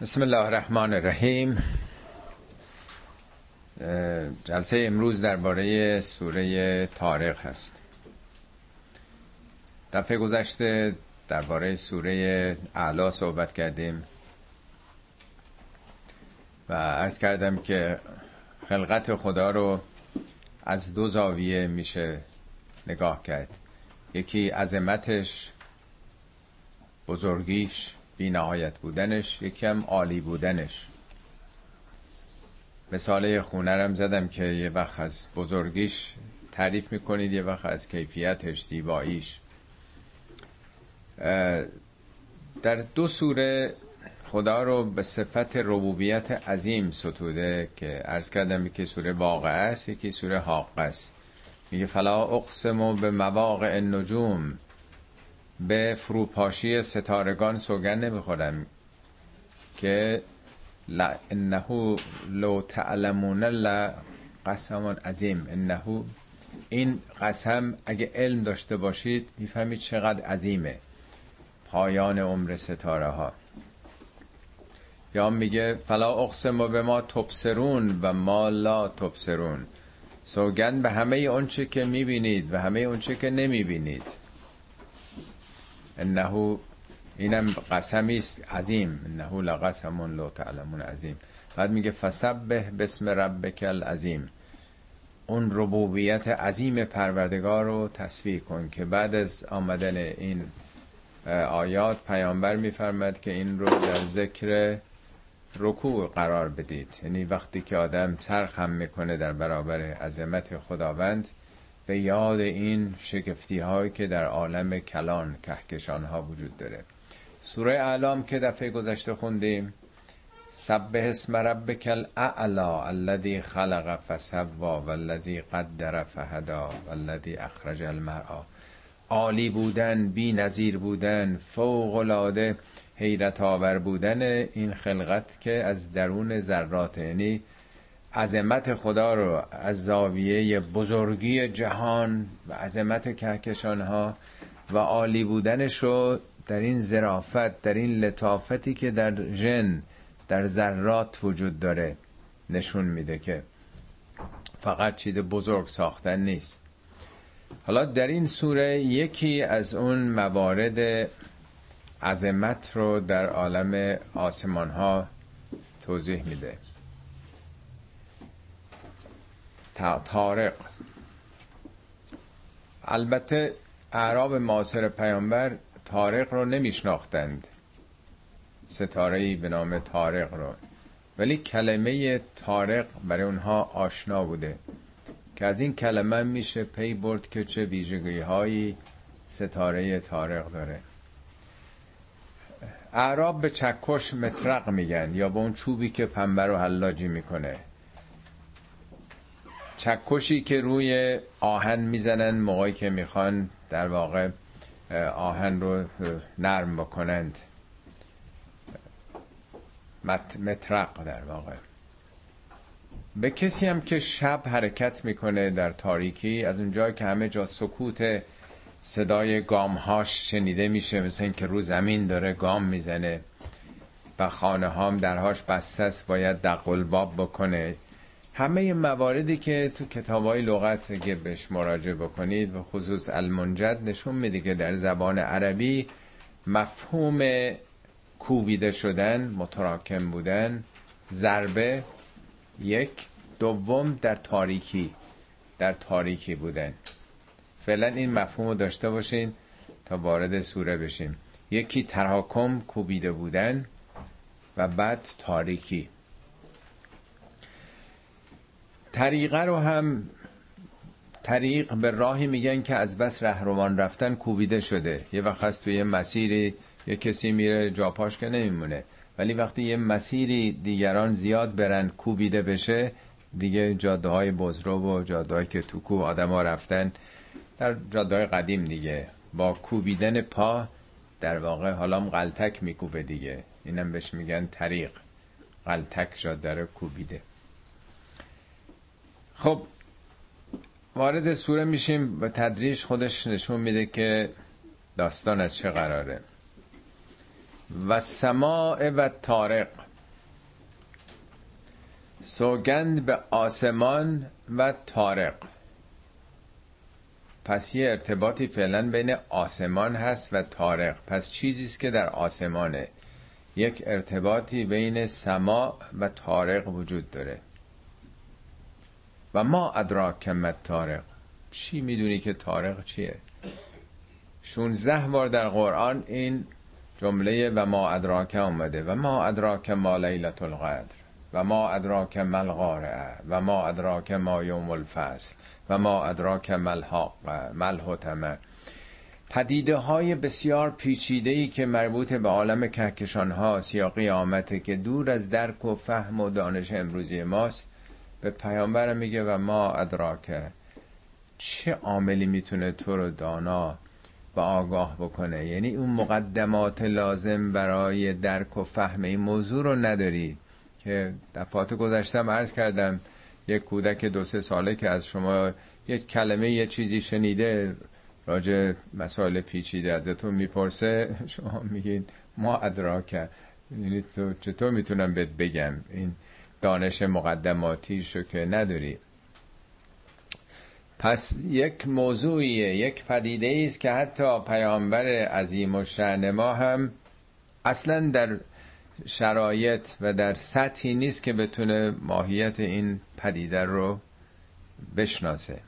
بسم الله الرحمن الرحیم جلسه امروز درباره سوره تارق هست. دفعه گذشته درباره سوره اعلا صحبت کردیم و عرض کردم که خلقت خدا رو از دو زاویه میشه نگاه کرد. یکی عظمتش بزرگیش بی نهایت بودنش یکم عالی بودنش. مثال خونه رم زدم که یه وقت از بزرگیش تعریف می‌کنید یه وقت از کیفیتش زیباییش. در دو سوره خدا رو به صفت ربوبیت عظیم ستوده که عرض کردم که سوره واقع است یکی سوره حاق است. میگه فلا اقسم به مواقع النجوم. به فروپاشی ستارگان سوگن نمی‌خورم که انه لو تعلمون لا قسم عظیم. انه این قسم اگه علم داشته باشید می‌فهمید چقدر عظیمه. پایان عمر ستاره ها یا میگه فلا اقسم به ما تبصرون و ما لا تبصرون. سوگن به همه اونچه که می‌بینید و همه اونچه که نمی‌بینید. انه اینم قسمی است عظیم. انه لقسم لا تعلمون عظیم. بعد میگه فسبح بسم ربک العظیم. اون ربوبیت عظیم پروردگار رو تصویر کن که بعد از آمدن این آیات پیامبر میفرمد که این رو در ذکر رکوع قرار بدید. یعنی وقتی که آدم سرخم می‌کنه در برابر عظمت خداوند به یاد این شگفتی هایی که در عالم کلان کهکشان ها وجود داره. سوره اعلام که دفعه گذشته خوندیم سبح اسم ربک الاعلا الذي خلق فسوا والذي قدر فهدا والذي اخرج المرعى عالی بودن بی نظیر بودن فوق العاده حیرت آور بودن این خلقت که از درون ذرات یعنی عظمت خدا رو از زاویه بزرگی جهان و عظمت کهکشان ها و عالی بودنش رو در این زرافت در این لطافتی که در ژن در ذرات وجود داره نشون میده که فقط چیز بزرگ ساختن نیست. حالا در این سوره یکی از اون موارد عظمت رو در عالم آسمان ها توضیح میده. تارق البته اعراب معاصر پیامبر تارق رو نمیشناختند. ستاره به نام تارق رو. ولی کلمه تارق برای اونها آشنا بوده که از این کلمه میشه پی برد که چه ویژگی هایی ستاره تارق داره. اعراب به چکش مترق میگن یا به اون چوبی که پنبه رو حلاجی می‌کنه. چکشی که روی آهن می‌زنن موقعی که می‌خوان در واقع آهن رو نرم بکنند. مترق در واقع. به کسی هم که شب حرکت می‌کنه در تاریکی از اونجا که همه جا سکوت صدای گامهاش شنیده میشه مثل اینکه رو زمین داره گام می‌زنه و خانه هام درهاش بسته است باید دقلباب بکنه. همه مواردی که تو کتاب های لغت اگه بهش مراجعه بکنید و خصوص المنجد نشون میده که در زبان عربی مفهوم کوبیده شدن متراکم بودن ضربه یک دوم در تاریکی در تاریکی بودن. فعلا این مفهوم رو داشته باشین تا وارد سوره بشیم. یکی تراکم کوبیده بودن و بعد تاریکی. طریقه رو هم طریق به راهی میگن که از بس رهروان رفتن کوبیده شده. یه وقت هست توی مسیری یه کسی میره جاپاش که نمیمونه. ولی وقتی یه مسیری دیگران زیاد برن کوبیده بشه دیگه جاده های بزرو و جاده که تو کوه آدم ها رفتن در جاده قدیم دیگه. با کوبیدن پا در واقع حالا قلتک میکوبه دیگه. اینم بهش میگن طریق. قلتک جاده رو کوبیده. خب وارد سوره میشیم و تدریج خودش نشون میده که داستان از چه قراره. و سماع و تارق سوگند به آسمان و تارق پس یه ارتباطی فعلا بین آسمان هست و تارق پس چیزی است که در آسمانه. یک ارتباطی بین سما و تارق وجود داره. و ما ادراک مت تارق چی می‌دونی که تارق چیه؟ 16 بار در قرآن این جمله و ما ادراک آمده و ما ادراک ما لیلت القدر و ما ادراک ما القارعه و ما ادراک ما یوم الفصل و ما ادراک ما الحتمه. پدیده های بسیار پیچیده ای که مربوط به عالم کهکشان هاست یا قیامته که دور از درک و فهم و دانش امروزی ماست به پیامبر میگه و ما ادراکه چه عاملی می‌تونه تو رو دانا و آگاه بکنه؟ یعنی اون مقدمات لازم برای درک و فهم این موضوع رو نداری. که دفعات گذشتم عرض کردم یک کودک دو سه ساله که از شما یک کلمه یه چیزی شنیده راجع مسائل پیچیده ازتون می‌پرسه شما میگین ما ادراک. یعنی تو چطور می‌تونم بهت بگم؟ این دانش مقدماتیشو که نداری. پس یک موضوعیه یک پدیده است که حتی پیامبر عظیم و شعن ما هم اصلا در شرایط و در سطحی نیست که بتونه ماهیت این پدیده رو بشناسه.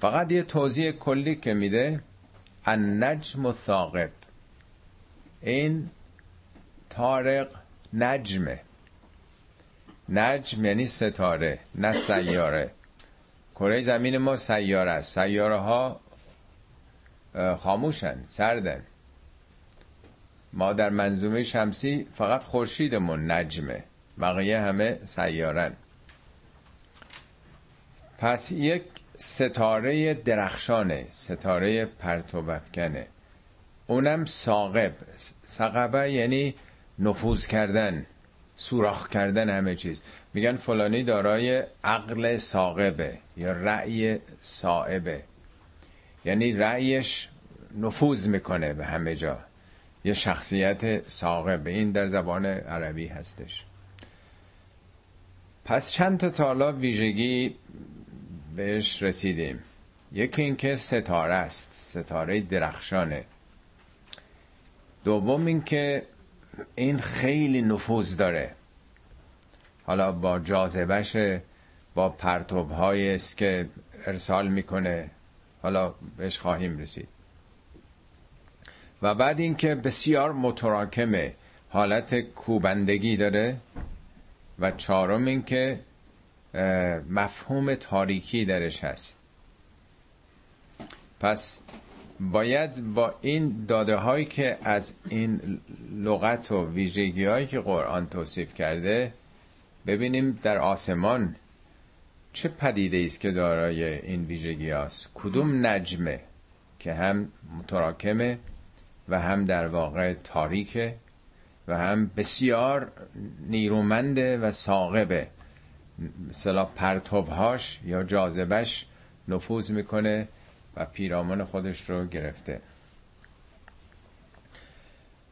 فقط یه توضیح کلی که میده. النجم ثاقب این تارق نجمه. نجم یعنی ستاره نه سیاره. کره زمین ما سیاره است. سیاره ها خاموشن سردن. ما در منظومه شمسی فقط خورشیدمون نجمه. بقیه همه سیارن. پس یک ستاره درخشانه ستاره پرتوبفکنه اونم ساقب سقبه یعنی نفوذ کردن. سوراخ کردن همه چیز. میگن فلانی دارای عقل ساقبه یا رأی صائبه. یعنی رأیش نفوذ می‌کنه به همه جا. یه شخصیت ساقبه این در زبان عربی هستش. پس چند تا تالا ویژگی بهش رسیدیم. یکی اینکه ستاره است. ستاره درخشانه. دوم اینکه این خیلی نفوذ داره. حالا با جاذبش با پرتوب است که ارسال می‌کنه. حالا بهش خواهیم رسید. و بعد اینکه بسیار متراکمه حالت کوبندگی داره و چهارم اینکه مفهوم تاریکی درش هست. پس باید با این داده هایی که از این لغت و ویژگی هایی که قرآن توصیف کرده ببینیم در آسمان چه پدیده است که دارای این ویژگی هست کدوم نجمه که هم متراکمه و هم در واقع تاریکه و هم بسیار نیرومنده و ساقبه مثلا پرتوبهاش یا جاذبش نفوذ می‌کنه. و پیرامون خودش رو گرفته.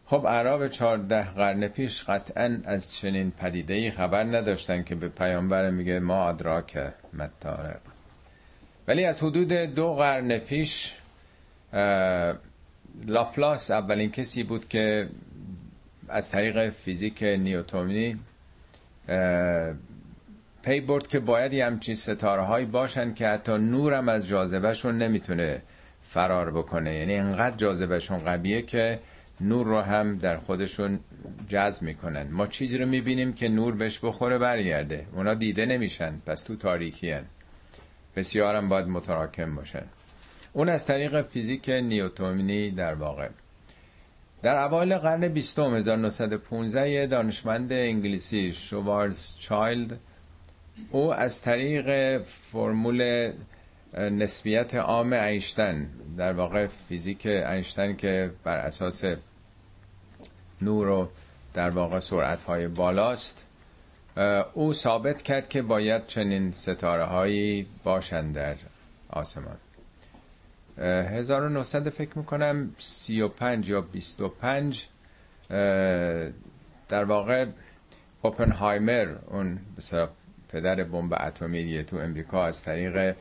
خب عرب چهارده قرن پیش قطعا از چنین پدیده خبر نداشتن که به پیامبر میگه ما ادراک متارق ولی از حدود دو قرن پیش لاپلاس اولین کسی بود که از طریق فیزیک نیوتونی پی برد که باید یه همچین ستاره هایی باشن که حتی نورم از جاذبهشون نمی‌تونه فرار بکنه. یعنی انقدر جاذبهشون قویه که نور رو هم در خودشون جذب می‌کنن. ما چیزی رو می‌بینیم که نور بهش بخوره برگرده. اونا دیده نمیشن. پس تو تاریکی هن. بسیارم باید متراکم باشن. اون از طریق فیزیک نیوتونی در واقع. در اوایل قرن بیستم 1915 یه دانشمند انگلیسی شوارز چایلد او از طریق فرمول نسبیت عام اینشتن در واقع فیزیک اینشتن که بر اساس نور و در واقع سرعت های بالاست او ثابت کرد که باید چنین ستاره هایی باشند در آسمان. 1900 فکر می‌کنم 35 یا 25 در واقع اوپنهایمر اون پدر بمب اتمی تو امریکا از طریق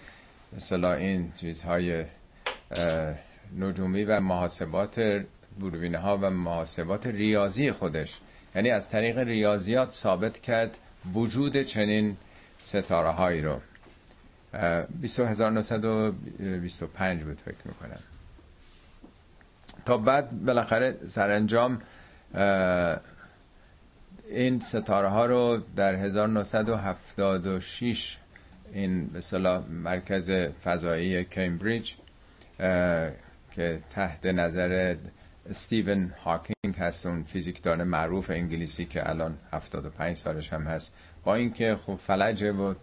مثلا این چیزهای نجومی و محاسبات دوربینه ها و محاسبات ریاضی خودش. یعنی از طریق ریاضیات ثابت کرد وجود چنین ستاره هایی رو 20925 بود فکر می‌کنم. تا بعد بالاخره سرانجام این ستاره ها رو در 1976 این به مرکز فضایی کمبریج که تحت نظر استیون هاکینگ هست اون فیزیکدان معروف انگلیسی که الان 75 سالش هم هست. با اینکه خب فلج و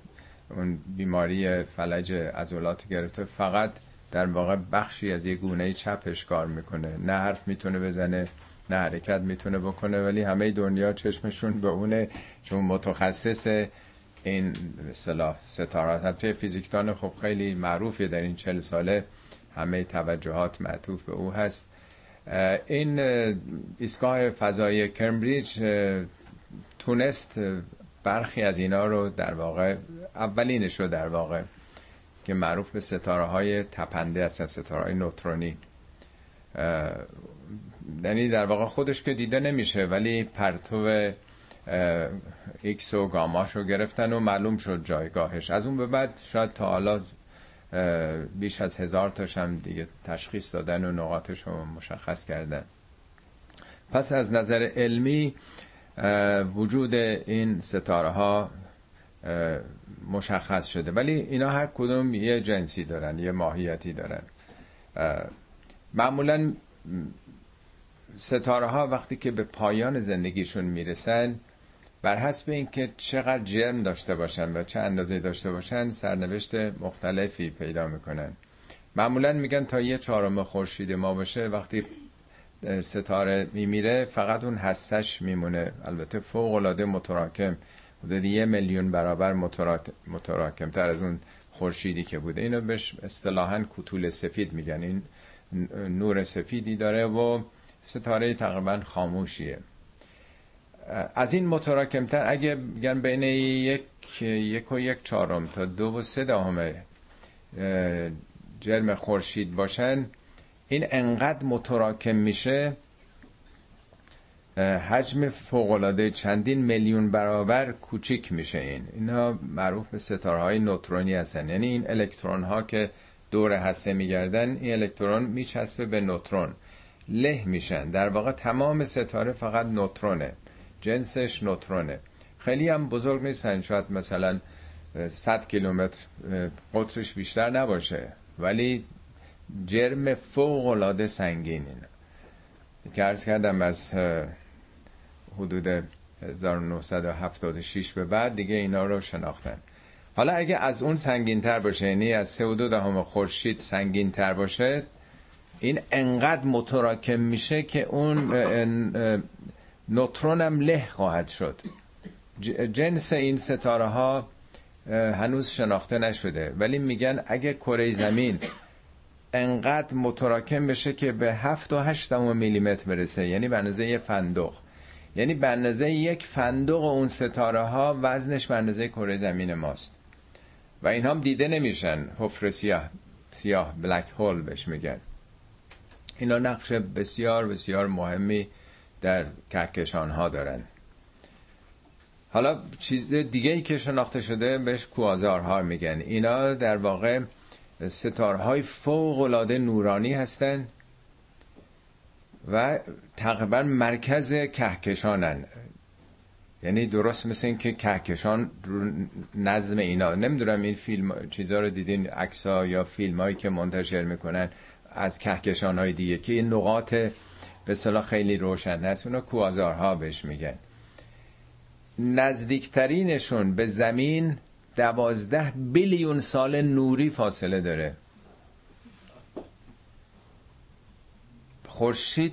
اون بیماری فلج عضلات گرفته فقط در واقع بخشی از یه گونه چپش کار می‌کنه. نه حرف می‌تونه بزنه نه حرکت می‌تونه بکنه ولی همه دنیا چشمشون به اونه چون متخصص این صلاح ستارات البته فیزیکدان خب خیلی معروفیه در این چل ساله. همه توجهات معطوف به او هست. این ایستگاه فضایی کمبریج تونست برخی از اینا رو در واقع اولینش رو در واقع که معروف به ستاره های تپنده هستن ستاره های نوترونی یعنی در واقع خودش که دیده نمیشه ولی پرتو ایکس و گاماش رو گرفتن و معلوم شد جایگاهش. از اون به بعد شاید تا حالا بیش از هزار تاش هم دیگه تشخیص دادن و نقاطش رو مشخص کردن. پس از نظر علمی وجود این ستاره ها مشخص شده. ولی اینا هر کدوم یه جنسی دارن یه ماهیتی دارن. معمولا ستاره ها وقتی که به پایان زندگیشون می‌رسن بر حسب اینکه چقدر جرم داشته باشن و چه اندازه داشته باشن سرنوشت مختلفی پیدا می‌کنن. معمولا میگن تا یه چهارم خورشید ما باشه وقتی ستاره میمیره فقط اون هستش میمونه. البته فوق العاده متراکم حدود یه میلیون برابر متراکم تر از اون خورشیدی که بوده. اینو بهش اصطلاحا کوتول سفید میگن. این نور سفیدی داره و ستاره تقریبا خاموشیه. از این متراکمتر اگه بگن بین یک یک و یک چهارم تا دو و سه دهم جرم خورشید باشن این انقدر متراکم میشه حجم فوقالعاده چندین میلیون برابر کوچیک میشه این. اینها معروف به ستاره های نوترونی هستن. یعنی این الکترون ها که دور هسته میگردن این الکترون میچسبه به نوترون. له میشن. در واقع تمام ستاره فقط نوترونه. جنسش نوترونه. خیلی هم بزرگ نیستن. شاید مثلا 100 کیلومتر قطرش بیشتر نباشه. ولی جرم فوق العاده سنگین این که عرض کردم از حدود 1976 به بعد دیگه اینا رو شناختن. حالا اگه از اون سنگین تر باشه یعنی از سه و دو دهم خورشید سنگین تر باشه این انقدر متراکم میشه که اون نوترون هم له خواهد شد. جنس این ستاره ها هنوز شناخته نشده. ولی میگن اگه کره زمین انقدر متراکم بشه که به هفت و هشت میلیمتر برسه یعنی به اندازه یه فندق. یعنی به اندازه یک فندق اون ستاره ها وزنش به اندازه کره زمین ماست. و این هم دیده نمیشن. حفر سیاه سیاه بلک هول بهش میگن. اینا نقش بسیار بسیار مهمی در کهکشان ها دارن. حالا چیز دیگه ای که شناخته شده بهش کوازارها میگن. اینا در واقع ستارهای فوق العاده نورانی هستن و تقریبا مرکز کهکشانن. یعنی درست مثل این که کهکشان نظم اینا. نمی‌دونم این فیلم چیزها رو دیدین عکس یا فیلم هایی که منتشر می‌کنن. از کهکشان های دیگه که این نقاط به صلاح خیلی روشن هست اونا کوازارها بهش میگن. نزدیکترینشون به زمین دوازده بیلیون سال نوری فاصله داره. خورشید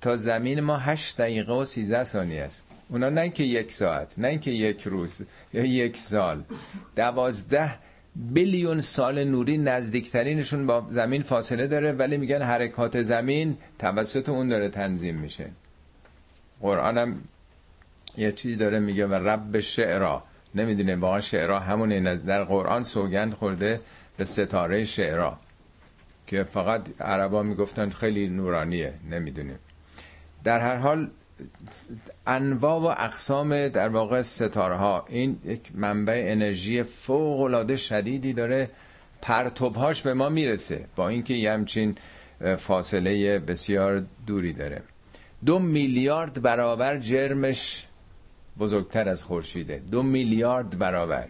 تا زمین ما هشت دقیقه و سیزده ثانیه است. اونا نه که یک ساعت نه که یک روز یا یک سال. دوازده بیلیون سال نوری نزدیکترینشون با زمین فاصله داره ولی میگن حرکات زمین توسط اون داره تنظیم میشه. قرآنم یه چیزی داره میگه و رب شعرا. نمی‌دونه واقعا شعرا همون در قرآن سوگند خورده به ستاره شعرا. که فقط عربا می‌گفتن خیلی نورانیه نمی‌دونیم. در هر حال انواع و اقسام در واقع ستاره ها این یک منبع انرژی فوق العاده شدیدی داره. پرتوبهاش به ما می‌رسه با اینکه یه همچین فاصله بسیار دوری داره. دو میلیارد برابر جرمش بزرگتر از خورشیده. دو میلیارد برابر.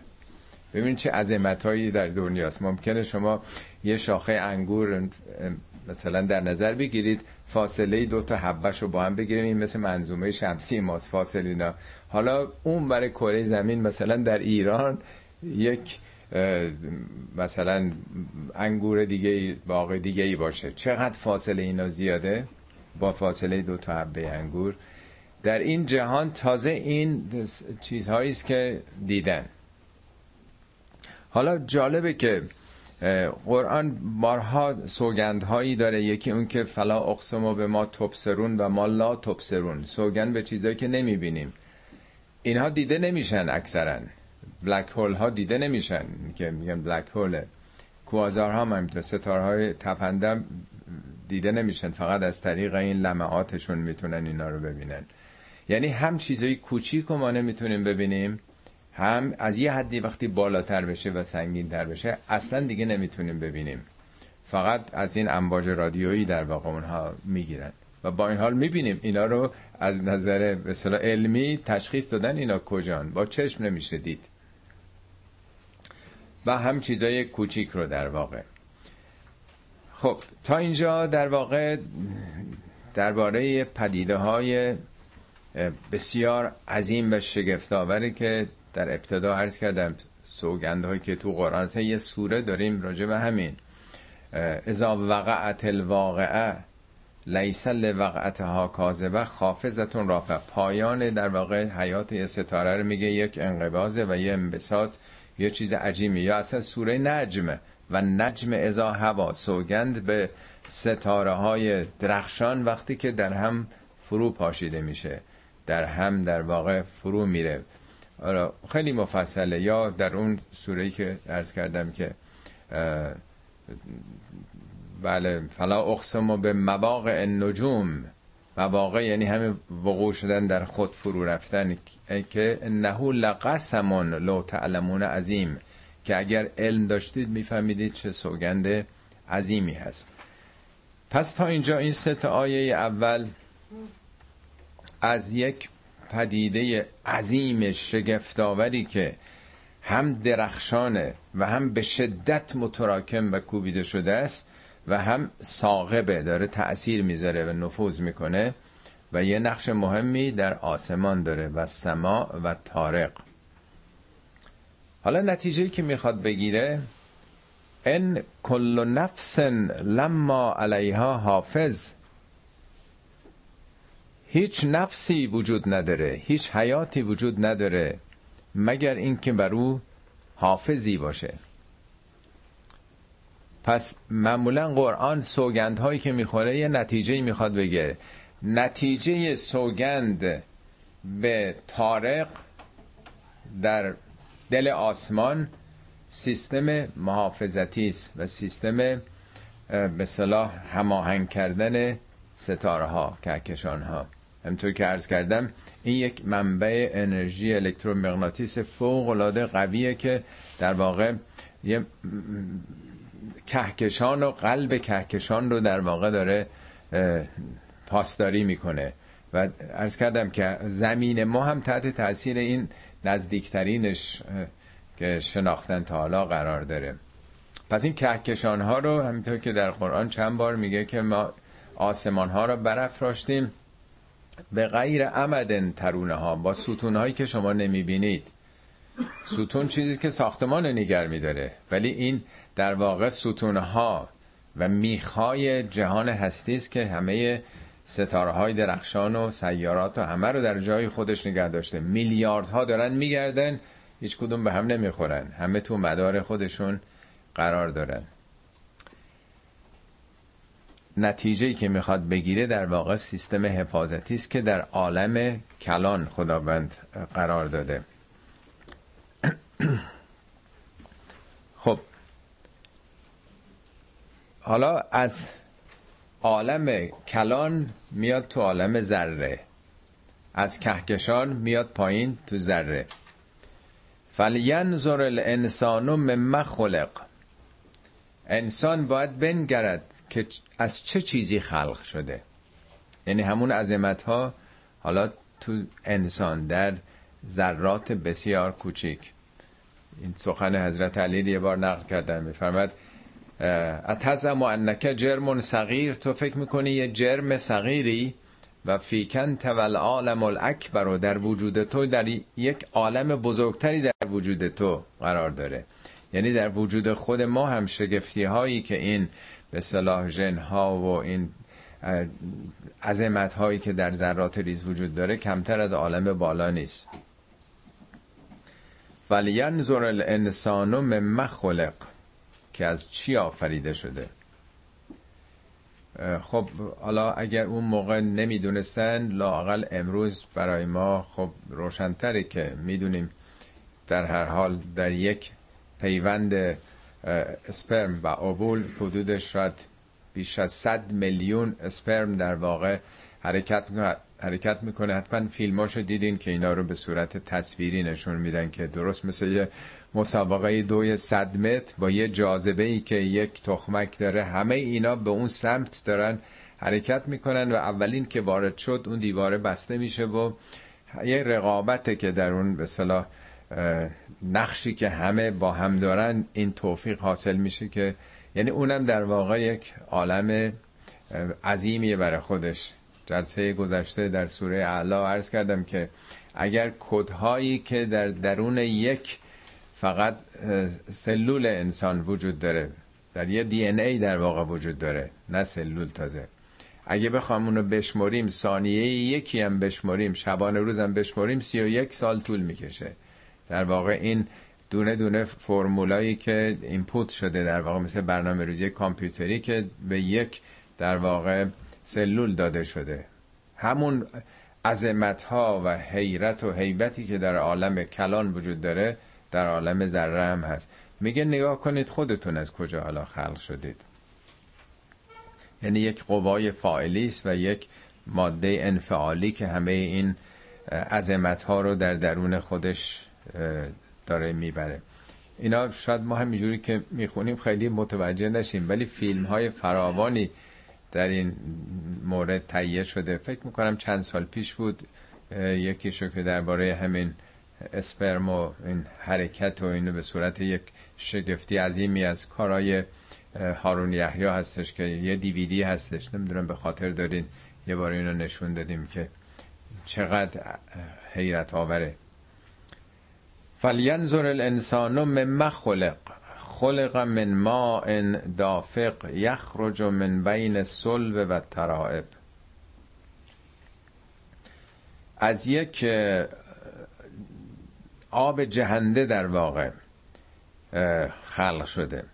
ببینید چه عظمت در دنیاست. ممکنه شما یه شاخه انگور مثلا در نظر بگیرید. فاصله دو تا حبش رو با هم بگیریم. این مثل منظومه شمسی ماست فاصله اینا. حالا اون برای کره زمین مثلا در ایران یک مثلا انگور دیگه باقی دیگه ای باشه. چقدر فاصله اینا زیاده؟ با فاصله دو تا حبه انگور. در این جهان تازه این چیزهایی است که دیدن. حالا جالبه که قرآن بارها سوگندهایی داره. یکی اون که فلا اقسمو به ما تبصرون و ما لا تبصرون. سوگند به چیزهایی که نمی‌بینیم. اینها دیده نمیشن اکثرا. بلک هول ها دیده نمیشن که میگن بلک هوله کوازار ها هم تا ستاره های تپنده دیده نمیشن. فقط از طریق این لمعاتشون می‌تونن اینا رو ببینن. یعنی هم چیزای کوچیک ما نمی‌تونیم ببینیم هم از یه حدی وقتی بالاتر بشه و سنگین تر بشه اصلا دیگه نمی‌تونیم ببینیم. فقط از این امواج رادیویی در واقع اونها می‌گیرن و با این حال می‌بینیم اینا رو از نظر به علمی تشخیص دادن اینا کجان. با چشم نمیشه دید. و هم چیزای کوچیک رو در واقع. خب تا اینجا در واقع درباره پدیده های بسیار عظیم و شگفتآوری که در ابتدا عرض کردم سوگندهایی که تو قرآن یه سوره داریم راجع به همین. اذا وقعت الواقعه لیس لوقعتها کاذبه خافزتون رافع پایان در واقع حیات یه ستاره رو میگه یک انقباضه و یه انبساط یه چیز عجیمی یا اصلا سوره نجم و نجم ازا هوا. سوگند به ستاره های درخشان وقتی که در هم فرو پاشیده میشه. در هم در واقع فرو میره. آره خیلی مفصله. یا در اون سوره که ارز کردم که بله فلا اقسم به مواقع النجوم. مواقع یعنی همه وقوع شدن در خود فرو رفتن که انه لقسمون لو تعلمون عظیم. که اگر علم داشتید میفهمیدید چه سوگند عظیمی هست. پس تا اینجا این سه آیه اول از یک پدیده عظیم شگفتآوری که هم درخشانه و هم به شدت متراکم و کوبیده شده است و هم ساقبه داره تأثیر می‌ذاره و نفوذ می‌کنه و یه نقش مهمی در آسمان داره و سما و تارق حالا نتیجه که می‌خواد بگیره ان کل نفس لما علیها حافظ. هیچ نفسی وجود نداره هیچ حیاتی وجود نداره مگر اینکه بر او حافظی باشه. پس معمولا قرآن سوگند هایی که می‌خوره یه نتیجه می‌خواد بگیره نتیجه سوگند به تارق در دل آسمان سیستم محافظتی است و سیستم به صلاح هماهنگ کردن ستاره ها کهکشان ها همطور که عرض کردم این یک منبع انرژی الکترومغناطیس فوق العاده قویه که در واقع یه کهکشان و قلب کهکشان رو در واقع داره پاسداری می‌کنه. و عرض کردم که زمین ما هم تحت تاثیر این نزدیکترینش که شناختن تا حالا قرار داره. پس این کهکشان ها رو همینطور که در قرآن چند بار میگه که ما آسمان ها رو برافراشتیم. به غیر عمدن ترونه ها با ستون هایی که شما نمی‌بینید. ستون چیزی که ساختمان نگر میداره. ولی این در واقع ستون ها و میخای جهان هستی است که همه ستاره های درخشان و سیارات و همه رو در جای خودش نگه داشته. میلیاردها دارن میگردن هیچ کدوم به هم نمی‌خورن. همه تو مدار خودشون قرار دارن. نتیجه که می‌خواد بگیره در واقع سیستم حفاظتی است که در عالم کلان خداوند قرار داده. خب. حالا از عالم کلان میاد تو عالم ذره. از کهکشان میاد پایین تو ذره. فلینظر الانسان مما خلق. انسان باید بنگرد. که از چه چیزی خلق شده؟ یعنی همون عظمت ها حالا تو انسان در ذرات بسیار کوچیک. این سخن حضرت علی یه بار نقل کردن میفرمد اتزم و انک جرم صغیر تو فکر می‌کنی یه جرم صغیری و فیکن تول عالم الاکبر و در وجود تو در یک عالم بزرگتری در وجود تو قرار داره. یعنی در وجود خود ما هم شگفتی هایی که این به صلاح جن ها و این عظمت هایی که در ذرات ریز وجود داره کمتر از عالم بالا نیست. ولینظر الانسان مما خلق که از چی آفریده شده؟ خب حالا اگر اون موقع نمی‌دونستن لاقل امروز برای ما خب روشنتره که می‌دونیم در هر حال در یک پیوند اسپرم و اوبول حدود شاید بیش از 100 میلیون اسپرم در واقع حرکت می‌کنه حرکت می‌کنه. حتما فیلماشو دیدین که اینا رو به صورت تصویری نشون میدن که درست مثل یه مسابقه دوی صد متر با یه جاذبه ای که یک تخمک داره همه اینا به اون سمت دارن حرکت می‌کنن و اولین که وارد شد اون دیواره بسته میشه و یه رقابته که در اون به صلاح نقشی که همه با هم دارن این توفیق حاصل میشه که یعنی اونم در واقع یک عالم عظیمیه برای خودش. جلسه گذشته در سوره اعلا عرض کردم که اگر کدهایی که در درون یک فقط سلول انسان وجود داره در یه دی ان ای در واقع وجود داره نه سلول تازه. اگه بخوام اونو بشمریم ثانیه یکی هم بشمریم شبانه روزم بشمریم سی و یک سال طول می‌کشه. در واقع این دونه دونه فرمولایی که اینپوت شده در واقع مثل برنامه روزی کامپیوتری که به یک در واقع سلول داده شده. همون عظمت ها و حیرت و حیبتی که در عالم کلان وجود داره در عالم ذره هم هست. میگه نگاه کنید خودتون از کجا حالا خلق شدید. یعنی یک قوای فاعلی است و یک ماده انفعالی که همه این عظمت ها رو در درون خودش داره می‌بره. اینا شاید ما همینجوری که می‌خونیم خیلی متوجه نشیم ولی فیلم های فراوانی در این مورد تهیه شده. فکر می‌کنم چند سال پیش بود یکیشو که درباره همین اسپرم و این حرکت و اینو به صورت یک شگفتی عظیمی از کارای هارون یحیی هستش که یه دیویدی هستش. نمی‌دونم به خاطر دارین یه بار اینو نشون دادیم که چقدر حیرت آوره فلینظر الانسان مما خلق. خلق من ماء دافق یخرج من بین الصلب و ترائب از یک آب جهنده در واقع خلق شده.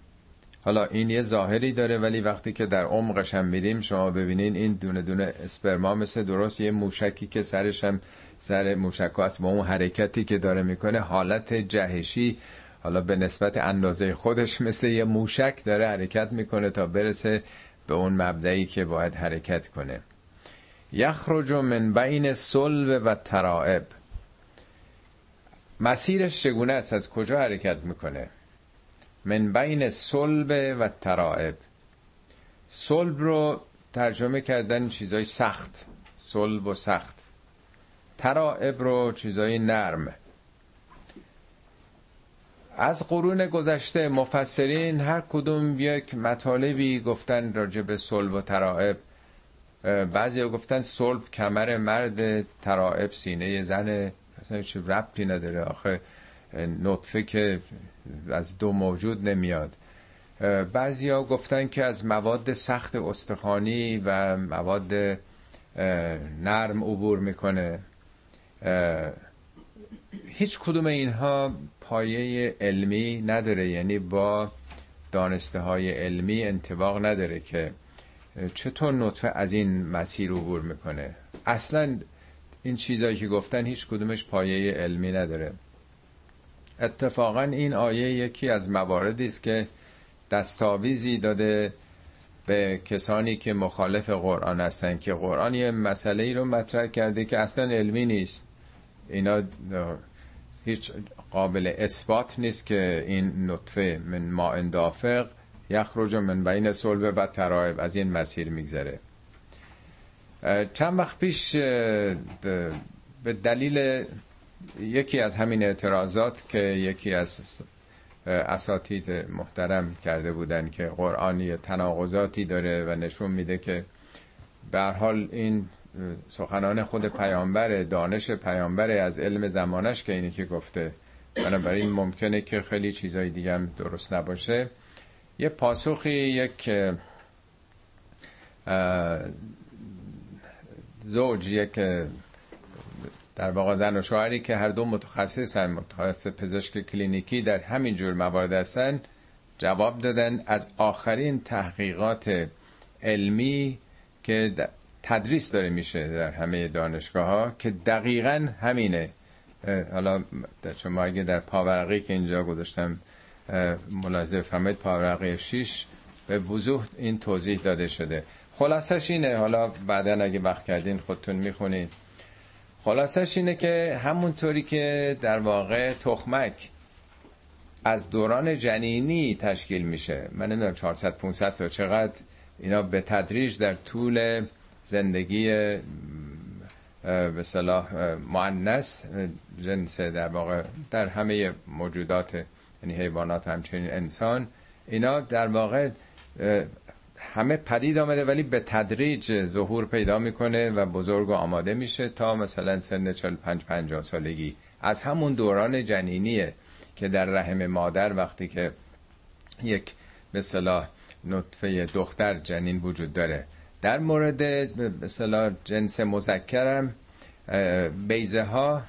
حالا این یه ظاهری داره ولی وقتی که در عمقش هم میریم شما ببینین این دونه دونه اسپرما مثل درست یه موشکی که سرش هم سر موشک هست با اون حرکتی که داره می‌کنه حالت جهشی حالا به نسبت اندازه خودش مثل یه موشک داره حرکت می‌کنه تا برسه به اون مبدعی که باید حرکت کنه. یخرج من بین صلب و ترائب. مسیرش چگونه است؟ از کجا حرکت می‌کنه؟ من بین صلب و ترائب. صلب رو ترجمه کردن چیزای سخت. صلب و سخت. ترائب رو چیزای نرم. از قرون گذشته مفسرین هر کدوم یک مطالبی گفتن راجع به صلب و ترائب بعضی گفتن صلب کمر مرد ترائب سینه زن اصلا چه ربطی نداره. آخه نطفه که از دو موجود نمیاد. ها گفتن که از مواد سخت استخوانی و مواد نرم عبور می‌کنه. هیچ کدوم اینها پایه علمی نداره. یعنی با دانسته های علمی انتباق نداره که چطور نطفه از این مسیر عبور می‌کنه. اصلا این چیزایی که گفتن هیچ کدومش پایه علمی نداره. اتفاقا این آیه یکی از مواردی است که دستاویزی داده به کسانی که مخالف قرآن هستن که قرآن یه مسئله ای رو مطرح کرده که اصلا علمی نیست. اینا هیچ قابل اثبات نیست که این نطفه من ما اندافق یخرج من بین صلب و ترائب از این مسیر میگذره. چند وقت پیش به دلیل یکی از همین اعتراضات که یکی از اساتید محترم کرده بودن که قرآنی تناقضاتی داره و نشون میده که به حال این سخنان خود پیامبر دانش پیامبر از علم زمانش که اینی که گفته. بنابراین ممکنه که خیلی چیزای دیگه هم درست نباشه. یه پاسخی یک زوج یک در واقع زن و شوهری که هر دو متخصصن متخصص پزشک کلینیکی در همین جور موارد هستن جواب دادن از آخرین تحقیقات علمی که تدریس داره میشه در همه دانشگاه ها که دقیقا همینه. حالا شما اگه در پاورقی که اینجا گذاشتم ملاحظه فهمید پاورقی 6 به وضوح این توضیح داده شده. خلاصش اینه حالا بعدا اگه وقت کردین خودتون می‌خونید. خلاصش اینه که همونطوری که در واقع تخمک از دوران جنینی تشکیل میشه. من نمی‌دونم 400 500 تا چقدر اینا به تدریج در طول زندگی به صلاح مؤنث جنس در واقع در همه موجودات یعنی حیوانات همچنین انسان اینا در واقع همه پدید آمده ولی به تدریج ظهور پیدا می‌کنه و بزرگ و آماده میشه تا مثلا سن 45 50 سالگی. از همون دوران جنینیه که در رحم مادر وقتی که یک به صلاح نطفه دختر جنین وجود داره. در مورد صلاح جنس مذکرم بیزه ها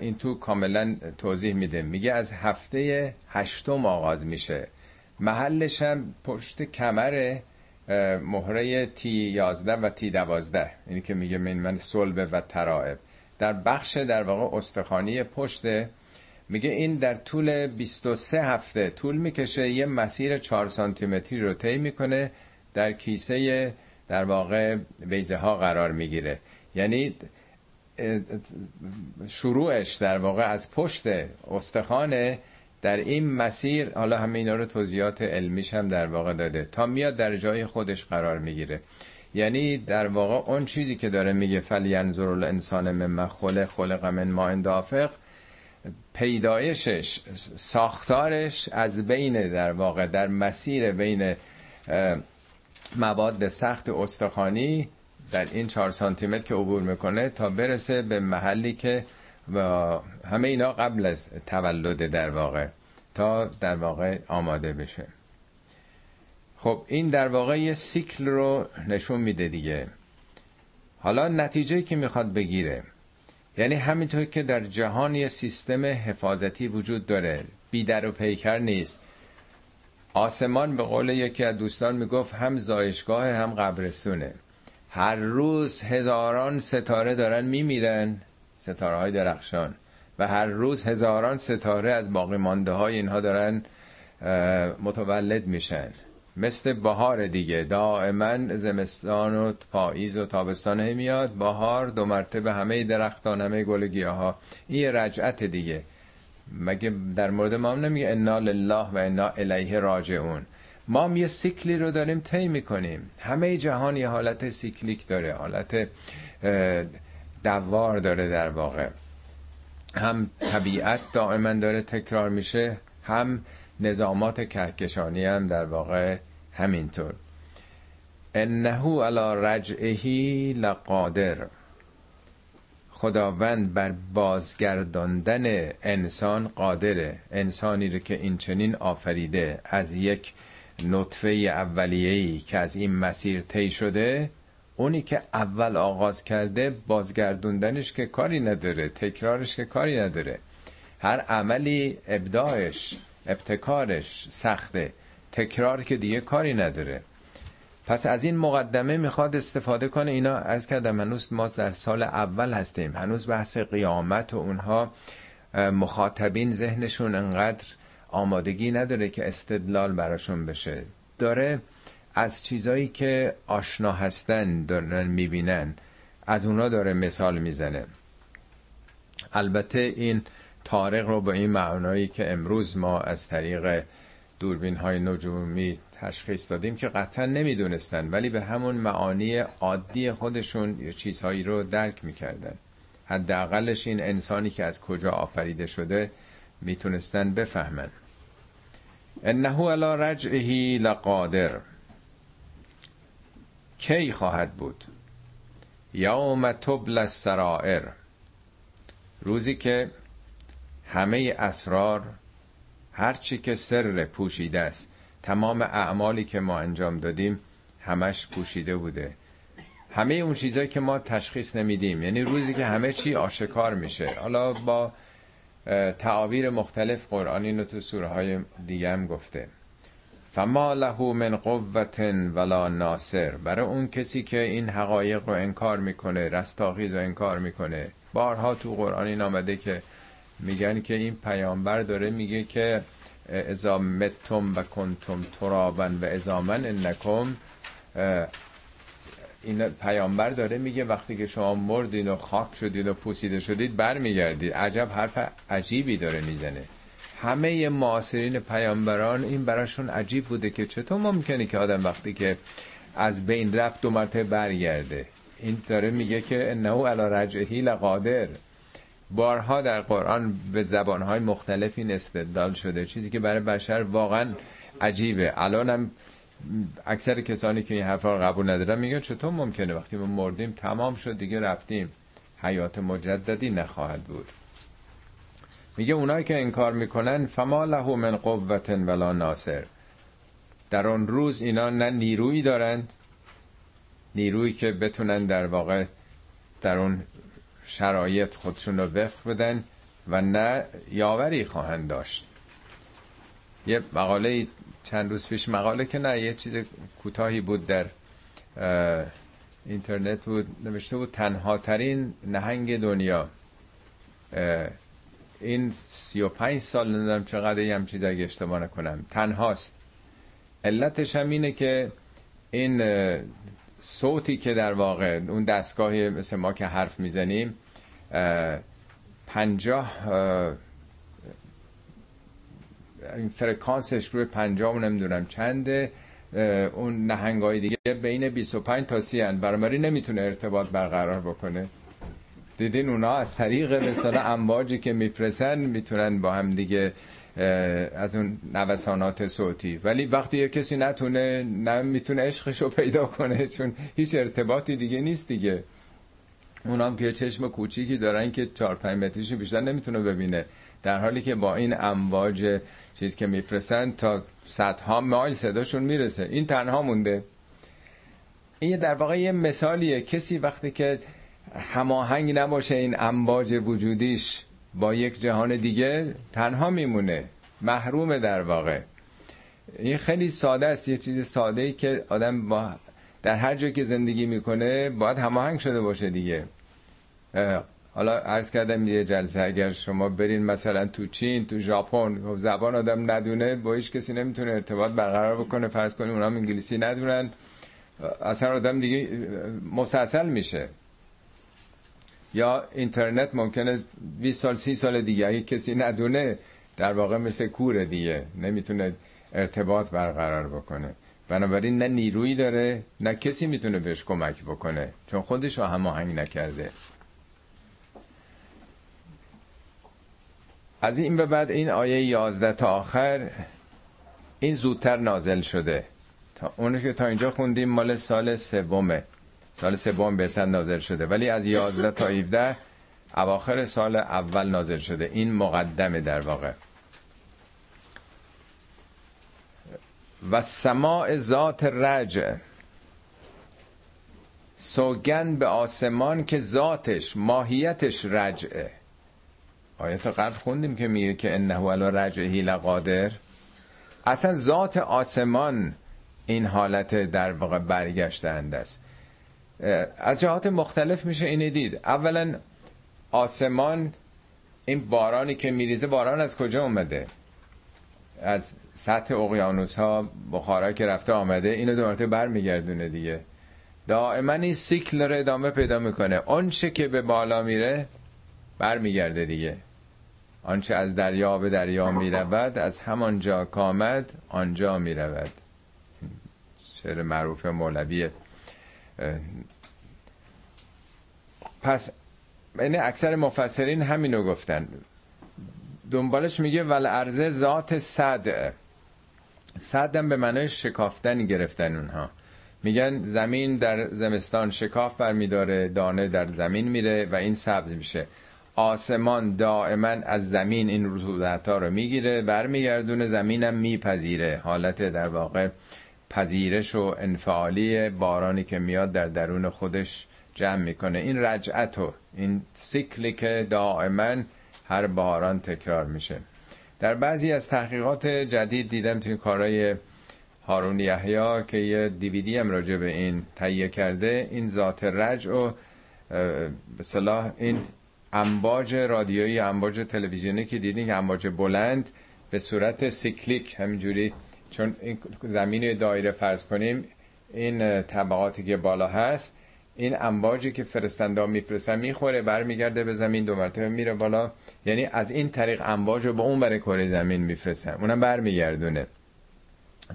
این تو کاملا توضیح میده. میگه از هفته هشتم آغاز میشه. محلش هم پشت کمر مهره تی 11 و تی 12 اینی که میگه من من صلبه و ترائب. در بخش در واقع استخوانی پشت میگه این در طول 23 هفته طول می‌کشه. یه مسیر 4 سانتی متری رو طی می‌کنه در کیسه در واقع بیزه ها قرار می‌گیره. یعنی شروعش در واقع از پشت استخانه در این مسیر حالا همه اینا رو توضیحات علمیش هم در واقع داده تا میاد در جای خودش قرار می‌گیره. یعنی در واقع اون چیزی که داره میگه فلینظر الانسان من خلق خلق من ما اندافق پیدایشش ساختارش از بین در واقع در مسیر بین مواد سخت استخوانی در این چهار سانتی متر که عبور می‌کنه تا برسه به محلی که و همه اینا قبل از تولد در واقع تا در واقع آماده بشه. خب این در واقع یه سیکل رو نشون میده دیگه. حالا نتیجه که می‌خواد بگیره یعنی همینطور که در جهان یه سیستم حفاظتی وجود داره بیدر و پیکر نیست. آسمان به قول یکی از دوستان می‌گفت هم زایشگاه هم قبرستونه. هر روز هزاران ستاره دارن میمیرن. ستاره های درخشان. و هر روز هزاران ستاره از باقی مانده های اینها دارن متولد میشن. مثل بهار دیگه. دائما زمستان و پاییز و تابستان میاد بهار دو مرتبه همه درختان همه گل ها این رجعت دیگه. مگه در مورد ما هم نمیگه انا لله و انا الیه راجعون. ما هم یه سیکلی رو داریم طی می‌کنیم. همه جهان یه حالت سیکلیک داره حالت دوار داره در واقع. هم طبیعت دائما داره تکرار میشه هم نظامات کهکشانی هم در واقع همینطور. انه علی رجعهی لقادر. خداوند بر بازگرداندن انسان قادره. انسانی رو که این چنین آفریده. از یک نطفه اولیه‌ای که از این مسیر طی شده اونی که اول آغاز کرده بازگردوندنش که کاری نداره تکرارش که کاری نداره. هر عملی ابداعش ابتکارش سخته. تکرار که دیگه کاری نداره. پس از این مقدمه می‌خواد استفاده کنه. اینا از کردم هنوز ما در سال اول هستیم. هنوز بحث قیامت و اونها مخاطبین ذهنشون انقدر آمادگی نداره که استدلال براشون بشه. داره از چیزایی که آشنا هستن دارن می‌بینن از اونا داره مثال می‌زنه. البته این تارق رو با این معنایی که امروز ما از طریق دوربین های نجومی تشخیص دادیم که قطعا نمی‌دونستن ولی به همون معانی عادی خودشون چیزهایی رو درک می‌کردن. حداقلش این انسانی که از کجا آفریده شده می‌تونستن بفهمن. انه علی رجعه لقادر. کی خواهد بود؟ یوم تبل السرائر. روزی که همه اسرار هرچی که سر پوشیده است تمام اعمالی که ما انجام دادیم همش پوشیده بوده. همه اون چیزایی که ما تشخیص نمیدیم. یعنی روزی که همه چی آشکار میشه. حالا با تعابیر مختلف قرآن اینو تو سوره های دیگه هم گفته. فما له من قوت ولا ناصر. برای اون کسی که این حقایق رو انکار می‌کنه رستاخیز رو انکار می‌کنه. بارها تو قرآن این آمده که میگن که این پیامبر داره میگه که ازا متم و کنتم ترابن و ازامن انکم این پیامبر داره میگه وقتی که شما مردین و خاک شدید و پوسیده شدید برمیگردید. عجب حرف عجیبی داره می‌زنه. همه معاصرین پیامبران این براشون عجیب بوده که چطور ممکنه که آدم وقتی که از بین رفت دو مرتبه برگرده. این داره میگه که انه علی رجعه لقادر. بارها در قرآن به زبانهای مختلف این استدلال شده. چیزی که برای بشر واقعا عجیبه. الان هم اکثر کسانی که این حرفا رو قبول ندارن میگن چطور ممکنه وقتی ما مردیم تمام شد دیگه رفتیم. حیات مجددی نخواهد بود. میگه اونایی که انکار می‌کنن فما له من قوت ولا ناصر. در آن روز اینا نه نیرویی دارند نیرویی که بتونن در واقع در اون شرایط خودشون رو وفق بدن و نه یاوری خواهند داشت. یه مقاله چند روز پیش مقاله که نه یه چیز کوتاهی بود در اینترنت بود نوشته بود تنها ترین نهنگ دنیا. این سی و پنج سال ندارم چقدر هم چیز اگه اشتباه نکنم. تنهاست. علتش هم اینه که این صوتی که در واقع اون دستگاهی مثل ما که حرف می‌زنیم پنجاه این فرکانسش روی پنجاه نمی‌دونم چنده. اون نهنگای دیگه بین 25 تا 30 هن. برامری نمی‌تونه ارتباط برقرار بکنه. دیدین اونا از طریق مثلا امواجی که میفرسن می‌تونن با هم دیگه از اون نوسانات صوتی. ولی وقتی یه کسی نتونه نه می‌تونه عشقشو پیدا کنه چون هیچ ارتباطی دیگه نیست دیگه. اونام که چشم کوچیکی دارن که 4 5 متریشو بیشتر نمی‌تونه ببینه. در حالی که با این امواج چیز که میفرستن تا صدها مایل صداشون می‌رسه. این تنها مونده. این در واقع یه مثالیه. کسی وقتی که هماهنگ نباشه این امواج وجودیش با یک جهان دیگه تنها میمونه محروم در واقع. این خیلی ساده است یه چیز ساده ای که آدم با در هر جایی که زندگی می‌کنه باید هماهنگ شده باشه دیگه. حالا عرض کردم یه جلسه اگر شما برین مثلا تو چین تو ژاپن خب زبان آدم ندونه با هیچ کسی نمی‌تونه ارتباط برقرار بکنه فرض کنیم اونام انگلیسی ندونن اصلا آدم دیگه مسلسل میشه. یا اینترنت ممکنه 20 سال 30 سال دیگه اگه کسی ندونه در واقع مثل کوره دیگه. نمی‌تونه ارتباط برقرار بکنه. بنابراین نه نیرویی داره نه کسی می‌تونه بهش کمک بکنه. چون خودش رو هماهنگ نکرده. از این به بعد این آیه 11 تا آخر این زودتر نازل شده. تا اونی که تا اینجا خوندیم مال سال سومه. سال سوم سن نازل شده. ولی از 11 تا 17 اواخر سال اول نازل شده. این مقدمه در واقع. و سماع ذات رجع. سوگند به آسمان که ذاتش ماهیتش رجعه آیت قبل خوندیم که میگه که انه علی رجعه لقادر. اصلا ذات آسمان این حالت در واقع برگشتند است. از جهات مختلف میشه اینه دید. اولا آسمان این بارانی که میریزه باران از کجا اومده؟ از سطح اقیانوس ها بخارا که رفته آمده اینو دو مرتبه برمیگردونه دیگه. دائما این سیکل داره ادامه پیدا می‌کنه. آنچه که به بالا میره برمیگرده دیگه. آنچه از دریا به دریا می‌رود از همان جا کامد آنجا می‌رود. شعر معروف مولویه پس این اکثر مفسرین همینو گفتن. دنبالش میگه ول ارزه ذات صد. صدم به معنای شکافتن گرفتن اونها. میگن زمین در زمستان شکاف برمیداره دانه در زمین میره و این سبز میشه. آسمان دائما از زمین این رطوبت ها رو می‌گیره برمیگردونه زمینم میپذیره. حالت در واقع پذیرش و انفعالی بارانی که میاد در درون خودش جمع می‌کنه. این رجعت و این سیکلی که دائما هر باران تکرار میشه. در بعضی از تحقیقات جدید دیدم توی کارهای هارون یحیی که یه دیویدی هم راجع به این تهیه کرده. این ذات رجع و صلاح این امواج رادیویی امواج تلویزیونی که دیدین که امواج بلند به صورت سیکلیک همینجوری چون این زمین دایره فرض کنیم این طبقاتی که بالا هست این امواجی که فرستنده میفرستن می‌خوره برمیگرده به زمین دو مرتبه میره بالا. یعنی از این طریق امواج رو به اون برای کره زمین میفرستن. اونم برمیگردونه.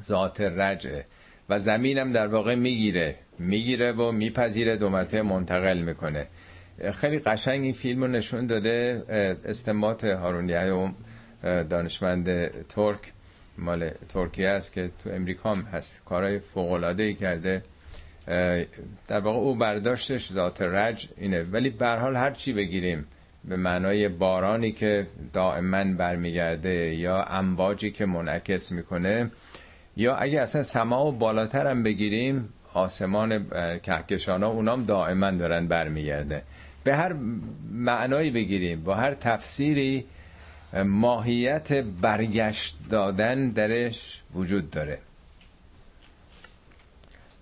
ذات رجعه و زمینم در واقع می‌گیره. می‌گیره و میپذیره دو مرتبه منتقل می‌کنه. خیلی قشنگ این فیلم رو نشون داده استنباط هارون دانشمند ترک. مال ترکیه است که تو امریکا هم هست. کارهای فوق ای کرده در واقع او برداشتش ذات رج اینه. ولی به حال هر چی بگیریم به معنای بارانی که دائما برمیگرده یا امواجی که منعکس می‌کنه یا اگه اصلا سما و بالاتر هم بگیریم آسمان کهکشان ها اونام دائما دارن برمیگرده. به هر معنایی بگیریم با هر تفسیری ماهیت برگشت دادن درش وجود داره.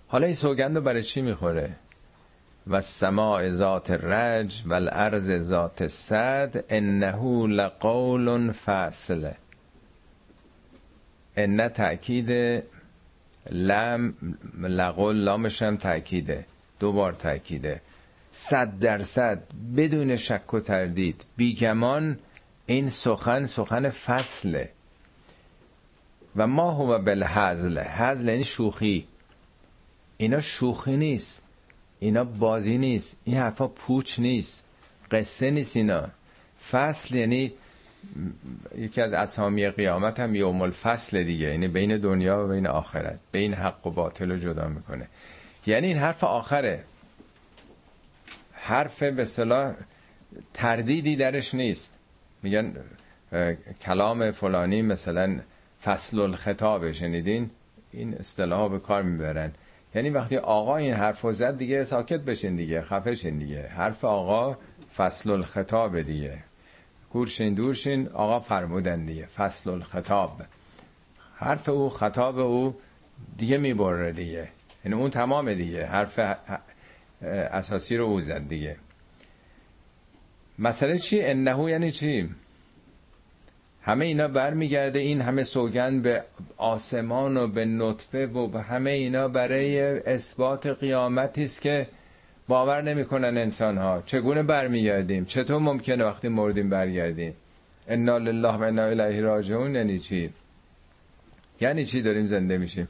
حالا این سوگند رو برای چی می‌خوره؟ و سماع ذات رج و الارض ذات صد انه لقول فاصله ان تأکید لم لقول لامش هم تأکیده. دو بار تأکیده. صد درصد بدون شک و تردید. بیگمان این سخن سخن فصله. و ما هو بالحزل حزل یعنی شوخی. اینا شوخی نیست. اینا بازی نیست. این حرفا پوچ نیست. قصه نیست اینا. فصل یعنی یکی از اسامی قیامت هم یوم الفصل دیگه. یعنی بین دنیا و بین آخرت. بین حق و باطل رو جدا می‌کنه. یعنی این حرف آخره. حرف به صلاح تردیدی درش نیست. میگن کلام فلانی مثلا فصل الخطاب شنیدین؟ این اصطلاح به کار می‌برن. یعنی وقتی آقا این حرف زد دیگه ساکت بشین دیگه خفه شین دیگه. حرف آقا فصل الخطاب دیگه گورشین دورشین آقا فرمودن دیگه فصل الخطاب حرف او خطاب او دیگه می‌بره دیگه. یعنی اون تمام دیگه. حرف اساسی رو او زد دیگه. مسئله چی؟ انهو یعنی چی؟ همه اینا برمیگرده این همه سوگند به آسمان و به نطفه و به همه اینا برای اثبات قیامتی است که باور نمی‌کنن انسان ها چگونه برمیگردیم؟ چطور ممکنه وقتی مردیم برگردیم؟ انا لله و انا الیه راجعون یعنی چی؟ یعنی چی داریم زنده میشیم؟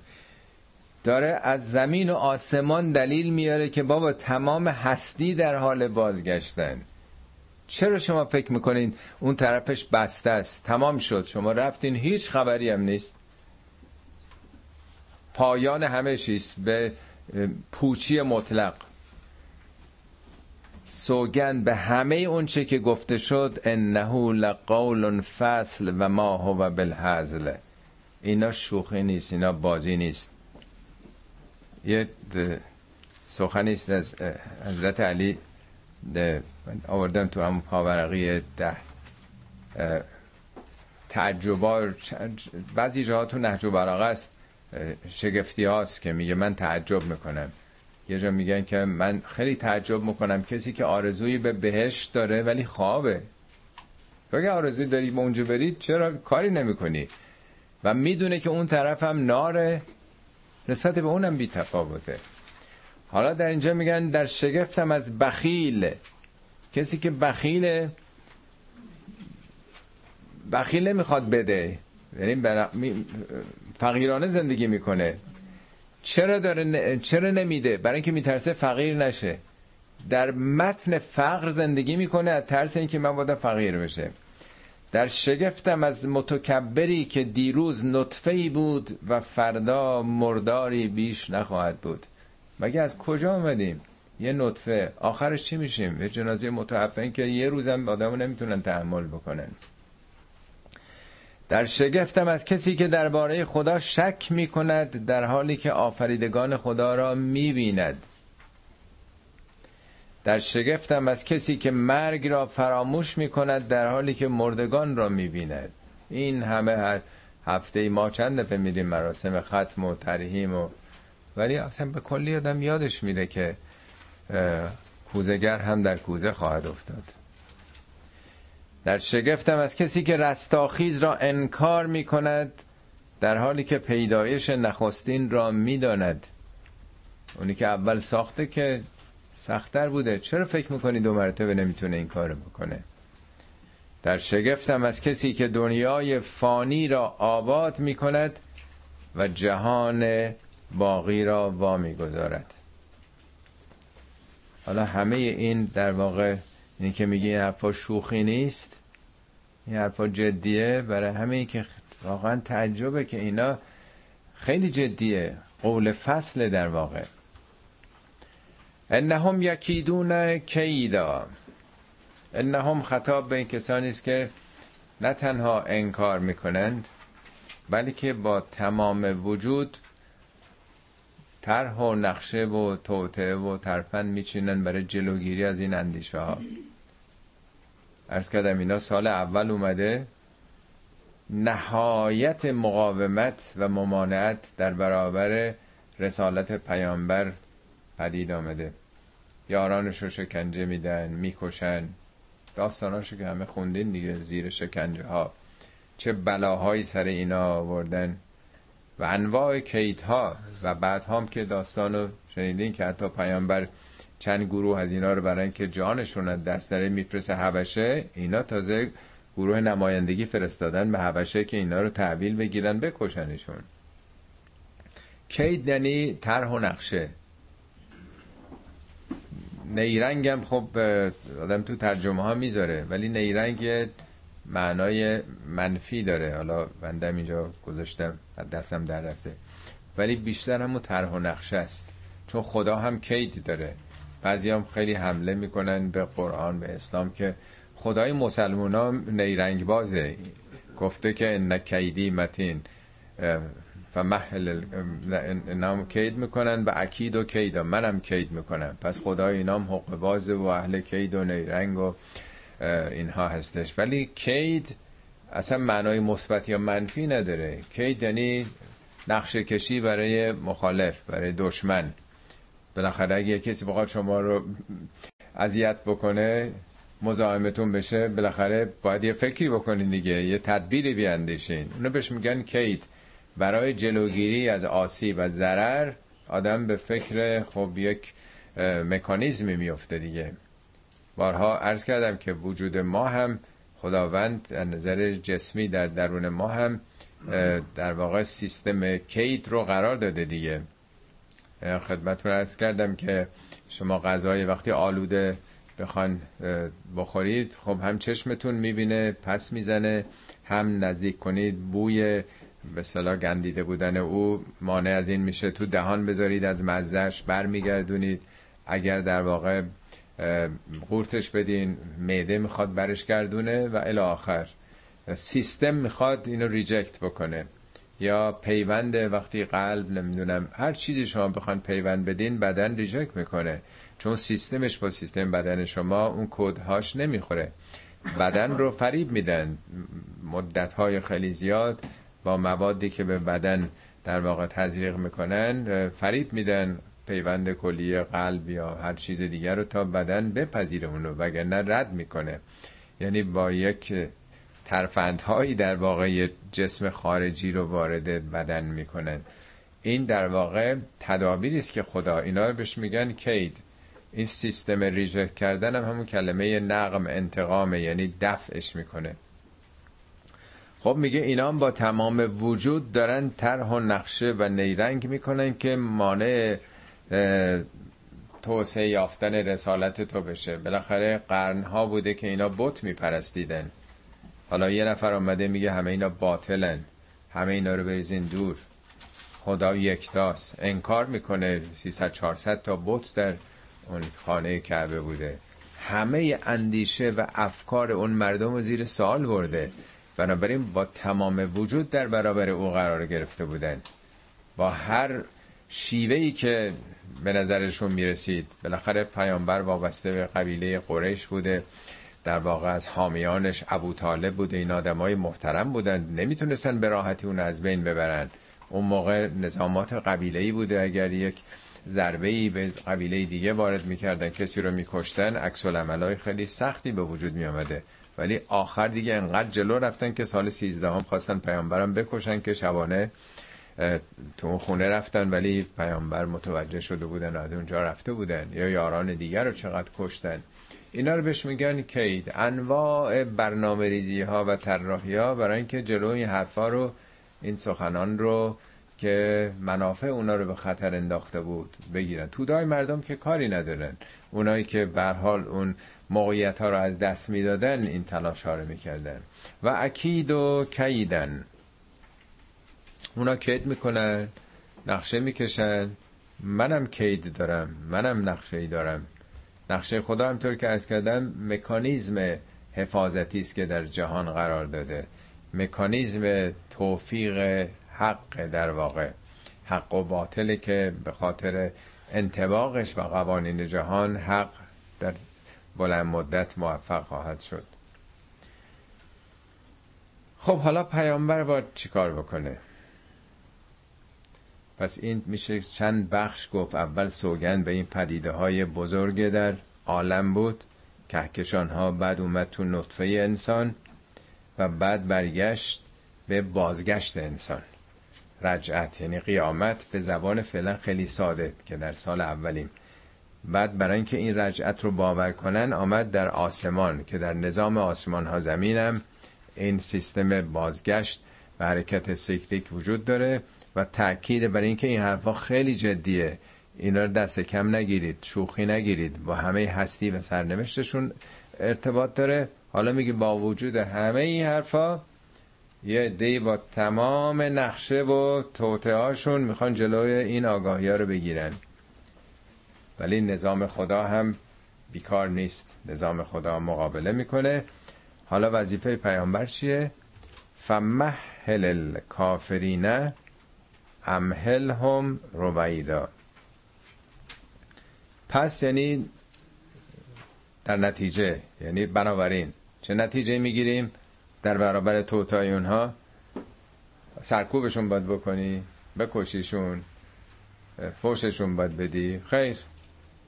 داره از زمین و آسمان دلیل میاره که بابا تمام هستی در حال بازگشتن. چرا شما فکر می‌کنین اون طرفش بسته است؟ تمام شد. شما رفتین هیچ خبری هم نیست. پایان همه چیز به پوچی مطلق. سوگند به همه اون چه که گفته شد انه لقول فصل و ما هو بالحزل اینا شوخی نیست اینا بازی نیست. یه سخنی است از حضرت علی آوردم تو هم پاورقی ده تعجبا بعضی جاها تو نهج و است شگفتی هاست که میگه من تعجب می‌کنم. یه جا میگن که من خیلی تعجب می‌کنم کسی که آرزویی به بهشت داره ولی خوابه. اگه آرزوی داری به اونجا برید چرا کاری نمی‌کنی؟ و می‌دونه که اون طرف هم ناره. نسبت به اونم بی تفاوته حالا در اینجا میگن در شگفتم از بخیل. کسی که بخیل بخیل نمی‌خواد بده. یعنی فقیرانه زندگی می‌کنه. چرا داره چرا نمیده؟ برای اینکه میترسه فقیر نشه. در متن فقر زندگی می‌کنه از ترس اینکه من باید فقیر بشه. در شگفتم از متکبری که دیروز نطفه بود و فردا مرداری بیش نخواهد بود. مگه از کجا آمدیم یه نطفه. آخرش چی میشیم؟ یه جنازه متعفن که یه روزم آدمو نمی‌تونن تحمل بکنن. در شگفتم از کسی که درباره خدا شک می کند در حالی که آفریدگان خدا را می بیند در شگفتم از کسی که مرگ را فراموش می کند در حالی که مردگان را می بیند این همه هر هفته ما چند دفعه میریم مراسم ختم و ترهیم و ولی اصلا به کلی آدم یادش میره که کوزگر هم در کوزه خواهد افتاد. در شگفتم از کسی که رستاخیز را انکار می کند در حالی که پیدایش نخستین را می‌داند. اونی که اول ساخته که سختتر بوده. چرا فکر می‌کنی دو مرتبه نمی‌تونه این کار بکنه؟ در شگفتم از کسی که دنیای فانی را آباد می کند و جهان باقی را وا گذارد حالا همه این در واقع اینی که میگه این حرفا شوخی نیست این حرفا جدیه برای همه که واقعا تعجبه که اینا خیلی جدیه قول فصل در واقع. انهم یکیدون کیدا. انهم خطاب به این کسانی است که نه تنها انکار می‌کنند بلکه با تمام وجود طرح و نقشه و توته و ترفند میچینن برای جلوگیری از این اندیشه ها ارز کردم اینا سال اول اومده نهایت مقاومت و ممانعت در برابر رسالت پیامبر پدید آمده. یارانش رو شکنجه میدن می‌کشن. داستاناشو که همه خوندین دیگه زیر شکنجه ها چه بلاهایی سر اینا آوردن. و انواع ها و بعد هم که داستانو شنیدین که حتی پیامبر چند گروه از اینا رو برای اینکه جانشون از دست داره میفرسه حبشه اینا تازه گروه نمایندگی فرستادن به حبشه که اینا رو تحویل بگیرن بکشنشون. کید یعنی طرح و نقشه. نیرنگ هم خب آدم تو ترجمه ها می‌ذاره ولی نیرنگ معنای منفی داره. حالا بندم اینجا گذاشتم دستم در رفته. ولی بیشتر همون طرح و نقشه است. چون خدا هم کید داره. بعضی هم خیلی حمله می‌کنن به قرآن به اسلام که خدای مسلمان ها نیرنگ بازه گفته که ان کیدی متین. و محل نام کید می‌کنن و اکید و کید. منم کید می‌کنم. پس خدای اینام حق بازه و اهل کید و نیرنگ و اینها هستش. ولی کید اصلا معنای مثبت یا منفی نداره. کید یعنی نقشه کشی برای مخالف برای دشمن. بالاخره اگه کسی بخواد شما رو اذیت بکنه مزاحمتون بشه بالاخره باید یه فکری بکنین دیگه یه تدبیری بیاندیشین. اونو بهش میگن کید. برای جلوگیری از آسیب و ضرر آدم به فکر خب یک مکانیزمی میفته دیگه. بارها عرض کردم که وجود ما هم خداوند از نظر جسمی در درون ما هم در واقع سیستم کید رو قرار داده دیگه. خدمتتون عرض کردم که شما غذای وقتی آلوده بخوان بخورید خب هم چشمتون می‌بینه پس می‌زنه هم نزدیک کنید بوی به اصطلاح گندیده بودن او مانع از این میشه. تو دهان بذارید از مزهش برمیگردونید. اگر در واقع قورتش بدین معده می‌خواد برش گردونه و الی آخر. سیستم می‌خواد اینو reject بکنه. یا پیوند وقتی قلب نمی‌دونم هر چیزی شما بخوان پیوند بدین بدن reject می‌کنه. چون سیستمش با سیستم بدن شما اون کدهاش نمی‌خوره. بدن رو فریب میدن. مدت های خیلی زیاد با موادی که به بدن در واقع تزریق می‌کنن فریب میدن. پیوند کلی قلب یا هر چیز دیگر رو تا بدن بپذیره اونو وگرنه رد می‌کنه. یعنی با یک ترفندهایی در واقع جسم خارجی رو وارد بدن می‌کنن. این در واقع تدابیری است که خدا اینا بهش میگن کید. این سیستم ریجکت کردن هم همون کلمه نقم انتقامه یعنی دفعش می‌کنه. خب میگه اینا با تمام وجود دارن طرح و نقشه و نیرنگ می‌کنن که مانع توسعه یافتن رسالت تو بشه. بالاخره قرنها بوده که اینا بت میپرستیدن. حالا یه نفر آمده میگه همه اینا باطلن. همه اینا رو بریزین دور. خدا یکتاست. انکار می‌کنه 300 400 تا بت در اون خانه کعبه بوده. همه اندیشه و افکار اون مردم رو زیر سال برده. بنابراین با تمام وجود در برابر او قرار گرفته بودن. با هر شیوهی که به نظرشون می‌رسید. بالاخره پیامبر وابسته به قبیله قریش بوده. در واقع از حامیانش ابو طالب بوده. این آدمای محترم بودن. نمی‌تونستن به راحتی اون از بین ببرن. اون موقع نظامات قبیله‌ای بوده. اگر یک ضربه به قبیله دیگه وارد می‌کردن کسی رو میکشتن عکس العملای خیلی سختی به وجود میامده ولی آخر دیگه انقدر جلو رفتن که سال 13 هم خواستن پیامبرم بکشن که شبانه تو اون خونه رفتن ولی پیامبر متوجه شده بودن از اونجا رفته بودن. یا یاران دیگر رو چقدر کشتن. اینا رو بهش میگن کید. انواع برنامه ریزی ها و طراحی ها برای اینکه جلوی این حرفا رو این سخنان رو که منافع اونا رو به خطر انداخته بود بگیرن. تودای مردم که کاری ندارن. اونایی که به حال اون موقعیت ها رو از دست می‌دادن این تلاش ها رو می‌کردن. و اکید و کیدن. اونا کید می‌کنن نقشه می‌کشن. منم کید دارم منم نقشه ای دارم. نقشه خدا همطور که از کردم مکانیزم حفاظتی است که در جهان قرار داده. مکانیزم توفیق حق در واقع. حق و باطل که به خاطر انتباقش و قوانین جهان حق در بلند مدت موفق خواهد شد. خب حالا پیامبر باید چیکار بکنه؟ پس این میشه چند بخش گفت. اول سوگن به این پدیده های بزرگ در عالم بود. کهکشان ها بعد اومد تو نطفه انسان و بعد برگشت به بازگشت انسان. رجعت یعنی قیامت به زبان فعلا خیلی ساده که در سال اولیم. بعد برای اینکه این رجعت رو باور کنن آمد در آسمان که در نظام آسمان ها زمینم. این سیستم بازگشت و حرکت سیکلیک وجود داره. و تاکید برای اینکه این حرفا خیلی جدیه. اینا رو دست کم نگیرید شوخی نگیرید. با همه هستی و سرنوشتشون ارتباط داره. حالا میگه با وجود همه این حرفا یه دی با تمام نقشه و توته هاشون می‌خوان جلوی این آگاهی ها رو بگیرن. ولی نظام خدا هم بیکار نیست. نظام خدا مقابله می‌کنه. حالا وظیفه پیامبر چیه؟ فمهل الکافرین امهلهم رویدا. پس یعنی در نتیجه یعنی بنابراین چه نتیجه می‌گیریم؟ در برابر توتای اونها سرکوبشون باید بکنی بکشیشون فوششون باید بدی. خیر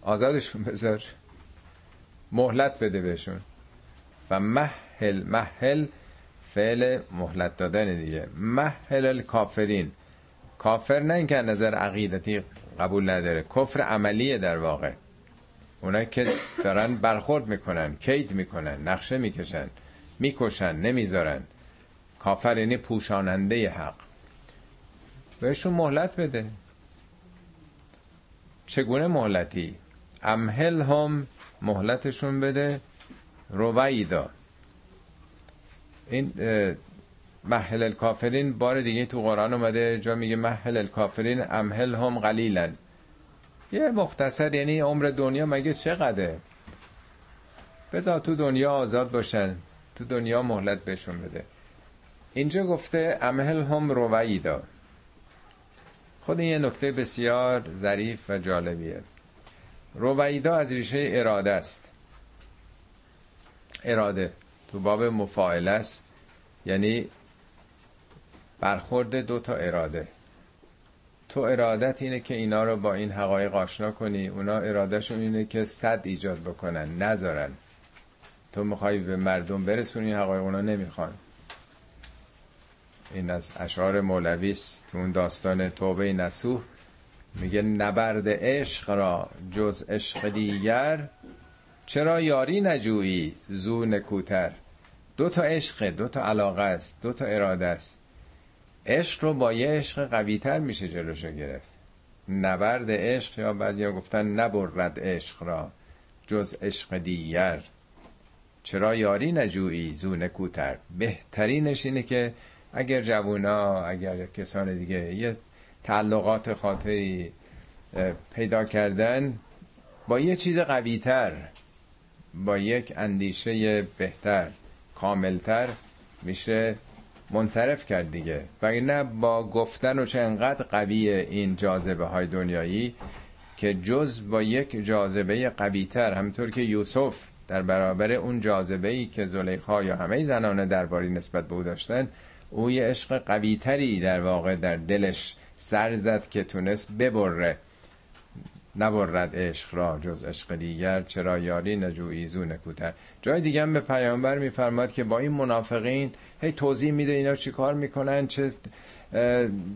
آزادشون بذار مهلت بده بهشون. و محل محل فعل مهلت دادن دیگه. محل الکافرین. کافر نه اینکه نظر عقیدتی قبول نداره کفر عملیه در واقع. اونا که دارن برخورد می‌کنن کید می‌کنن نقشه می‌کشن می‌کشن نمی‌ذارن. کافر یعنی پوشاننده حق. بهشون مهلت بده. چگونه مهلتی؟ امهل هم مهلتشون بده. رویدا. این محل الکافرین. بار دیگه تو قرآن اومده جا میگه محل الکافرین امهل هم قلیلن. یه مختصر یعنی عمر دنیا مگه چقدره؟ بذار تو دنیا آزاد باشن تو دنیا مهلت بهشون بده. اینجا گفته امهل هم رویدا. خود این یه نکته بسیار ظریف و جالبیه. رویدا از ریشه اراده است. اراده تو باب مفاعله است. یعنی برخورد دو تا اراده. تو ارادت اینه که اینا رو با این حقایق آشنا کنی اونا ارادهشون اینه که صد ایجاد بکنن نذارن. تو می‌خوای به مردم برسونی حقایق اونا نمی‌خوان. این از اشعار مولوی تو اون داستان توبه نسوح میگه نبرد عشق را جز عشق دیگر چرا یاری نجویی زو نکوتر؟ دو تا عشق دو تا علاقه است دو تا اراده است. عشق رو با یه عشق قوی تر میشه جلوشو گرفت. نبرد عشق یا بعضی ها گفتن نبرد عشق را جز عشق دیگر. چرا یاری نجویی زو نکوتر بهترینش اینه که اگر جوونا اگر کسان دیگه یه تعلقات خاطری پیدا کردن با یه چیز قویتر با یک اندیشه بهتر کاملتر میشه منصرف کرد دیگه. و نه با گفتن و چه انقدر قویه این جاذبه های دنیایی که جز با یک جاذبه قویتر همطور که یوسف در برابر اون جاذبه ای که زلیخا یا همه زنان درباری نسبت به او داشتن او یه عشق قویتری در واقع در دلش سر زد که تونست ببره. نبرد عشق را جز عشق دیگر چرا یاری نجویی زو نکوتر. جای دیگه هم به پیامبر میفرماد که با این منافقین هی توضیح میده اینا چی کار می‌کنن چه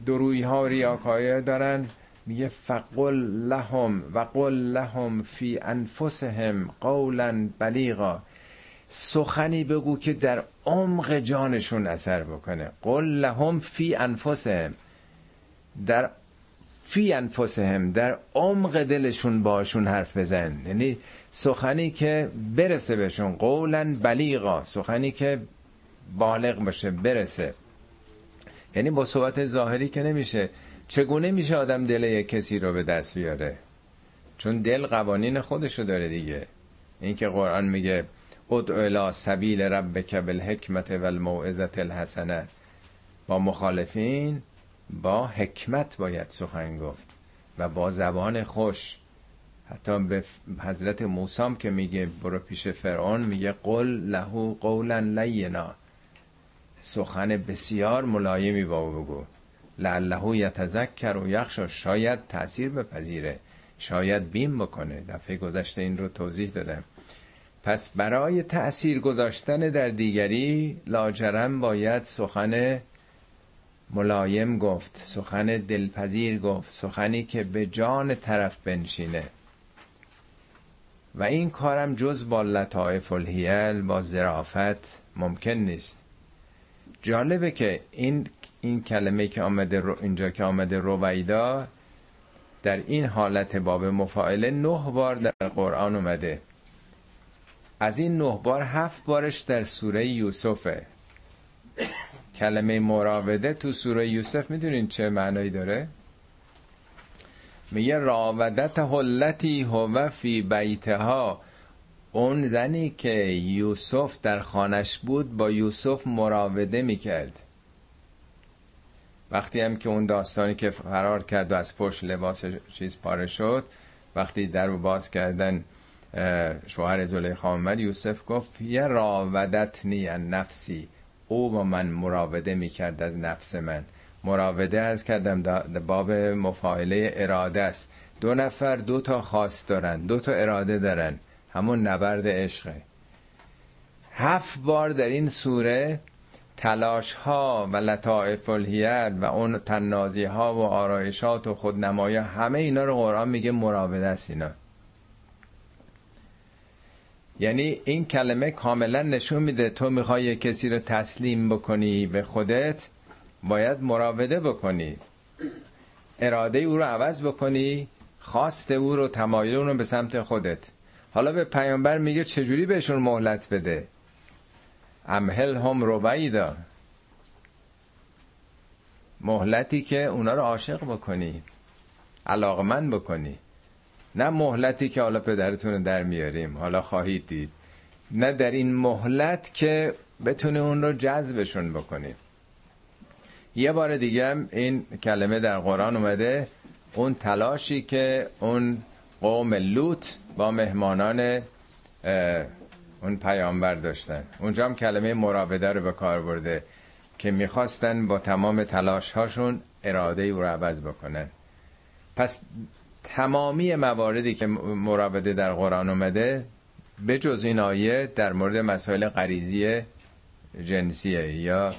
دروی ها و دارن. میگه فقل لهم و قل لهم فی انفسهم قولا بلیغا. سخنی بگو که در عمق جانشون اثر بکنه. قل لهم فی انفسهم. در فی انفسهم در عمق دلشون باشون حرف بزن. یعنی سخنی که برسه بهشون قولا بلیغا. سخنی که بالغ باشه برسه. یعنی با صحبت ظاهری که نمیشه. چگونه میشه آدم دل یک کسی رو به دست بیاره؟ چون دل قوانین خودشو داره دیگه. این که قرآن میگه ادعو الى سبیل ربک بالحکمت والموعظه الحسنه با مخالفین با حکمت باید سخن گفت و با زبان خوش. حتی به حضرت موسام که میگه برو پیش فرعون. میگه قل لهو قولا لینا. سخن بسیار ملایمی با او بگو. لعله یتذکر و یخشا شاید تاثیر بپذیره. شاید بیم بکنه. دفعه گذشته این رو توضیح دادم. پس برای تأثیر گذاشتن در دیگری لاجرم باید سخن ملایم گفت سخن دلپذیر گفت سخنی که به جان طرف بنشینه. و این کارم جز با لطائف الهیل با زرافت ممکن نیست. جالبه که این این کلمه که آمده رو اینجا که آمده رویدا در این حالت باب مفاعله نه بار در قرآن اومده. از این نه بار هفت بارش در سوره یوسفه. کلمه مراوده تو سوره یوسف می‌دونین چه معنایی داره؟ میگه راودت حلتی هو فی بیتها. اون زنی که یوسف در خانش بود با یوسف مراوده می‌کرد. وقتی هم که اون داستانی که فرار کرد و از پشت لباس چیز پاره شد وقتی در باز کردن شوهر زلیخا آمد یوسف گفت یه راودت نی نفسی. او با من مراوده می‌کرد از نفس من. مراوده از کردم باب مفاعله اراده است. دو نفر دو تا خواست دارن دو تا اراده دارن. همون نبرد عشقه. هفت بار در این سوره تلاش ها و لطائف الهیل و اون تنازی ها و آرایشات و خودنمایی همه اینا رو قرآن میگه مراوده است اینا. یعنی این کلمه کاملا نشون میده تو می‌خوای کسی رو تسلیم بکنی به خودت باید مراوده بکنی. اراده او رو عوض بکنی خواست او رو تمایل اون رو به سمت خودت. حالا به پیامبر میگه چجوری بهشون مهلت بده؟ امهل هم رویدا مهلتی که اونا رو عاشق بکنی علاقمند بکنی. نه مهلتی که حالا پدرتون رو در میاریم حالا خواهید دید. نه در این مهلت که بتونه اون رو جذبشون بکنیم یه بار دیگه این کلمه در قرآن اومده اون تلاشی که اون قوم لوط با مهمانان اون پیامبر داشتن. اونجا هم کلمه مراوده رو به کار برده که می‌خواستن با تمام تلاش هاشون اراده او رو عوض بکنن. پس تمامی مواردی که مراوده در قرآن اومده به جز این آیه در مورد مسائل غریزی جنسیه یا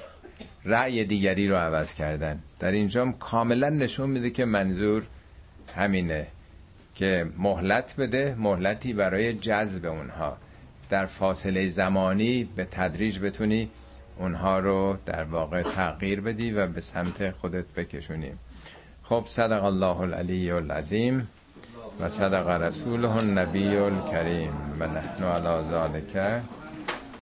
رأی دیگری رو عوض کردن. در اینجا کاملا نشون میده که منظور همینه. که مهلت بده مهلتی برای جذب اونها. در فاصله زمانی به تدریج بتونی اونها رو در واقع تغییر بدی و به سمت خودت بکشونی. خب صدق الله العلی العظیم و صدق رسوله النبی الکریم. و نحن علی ذالک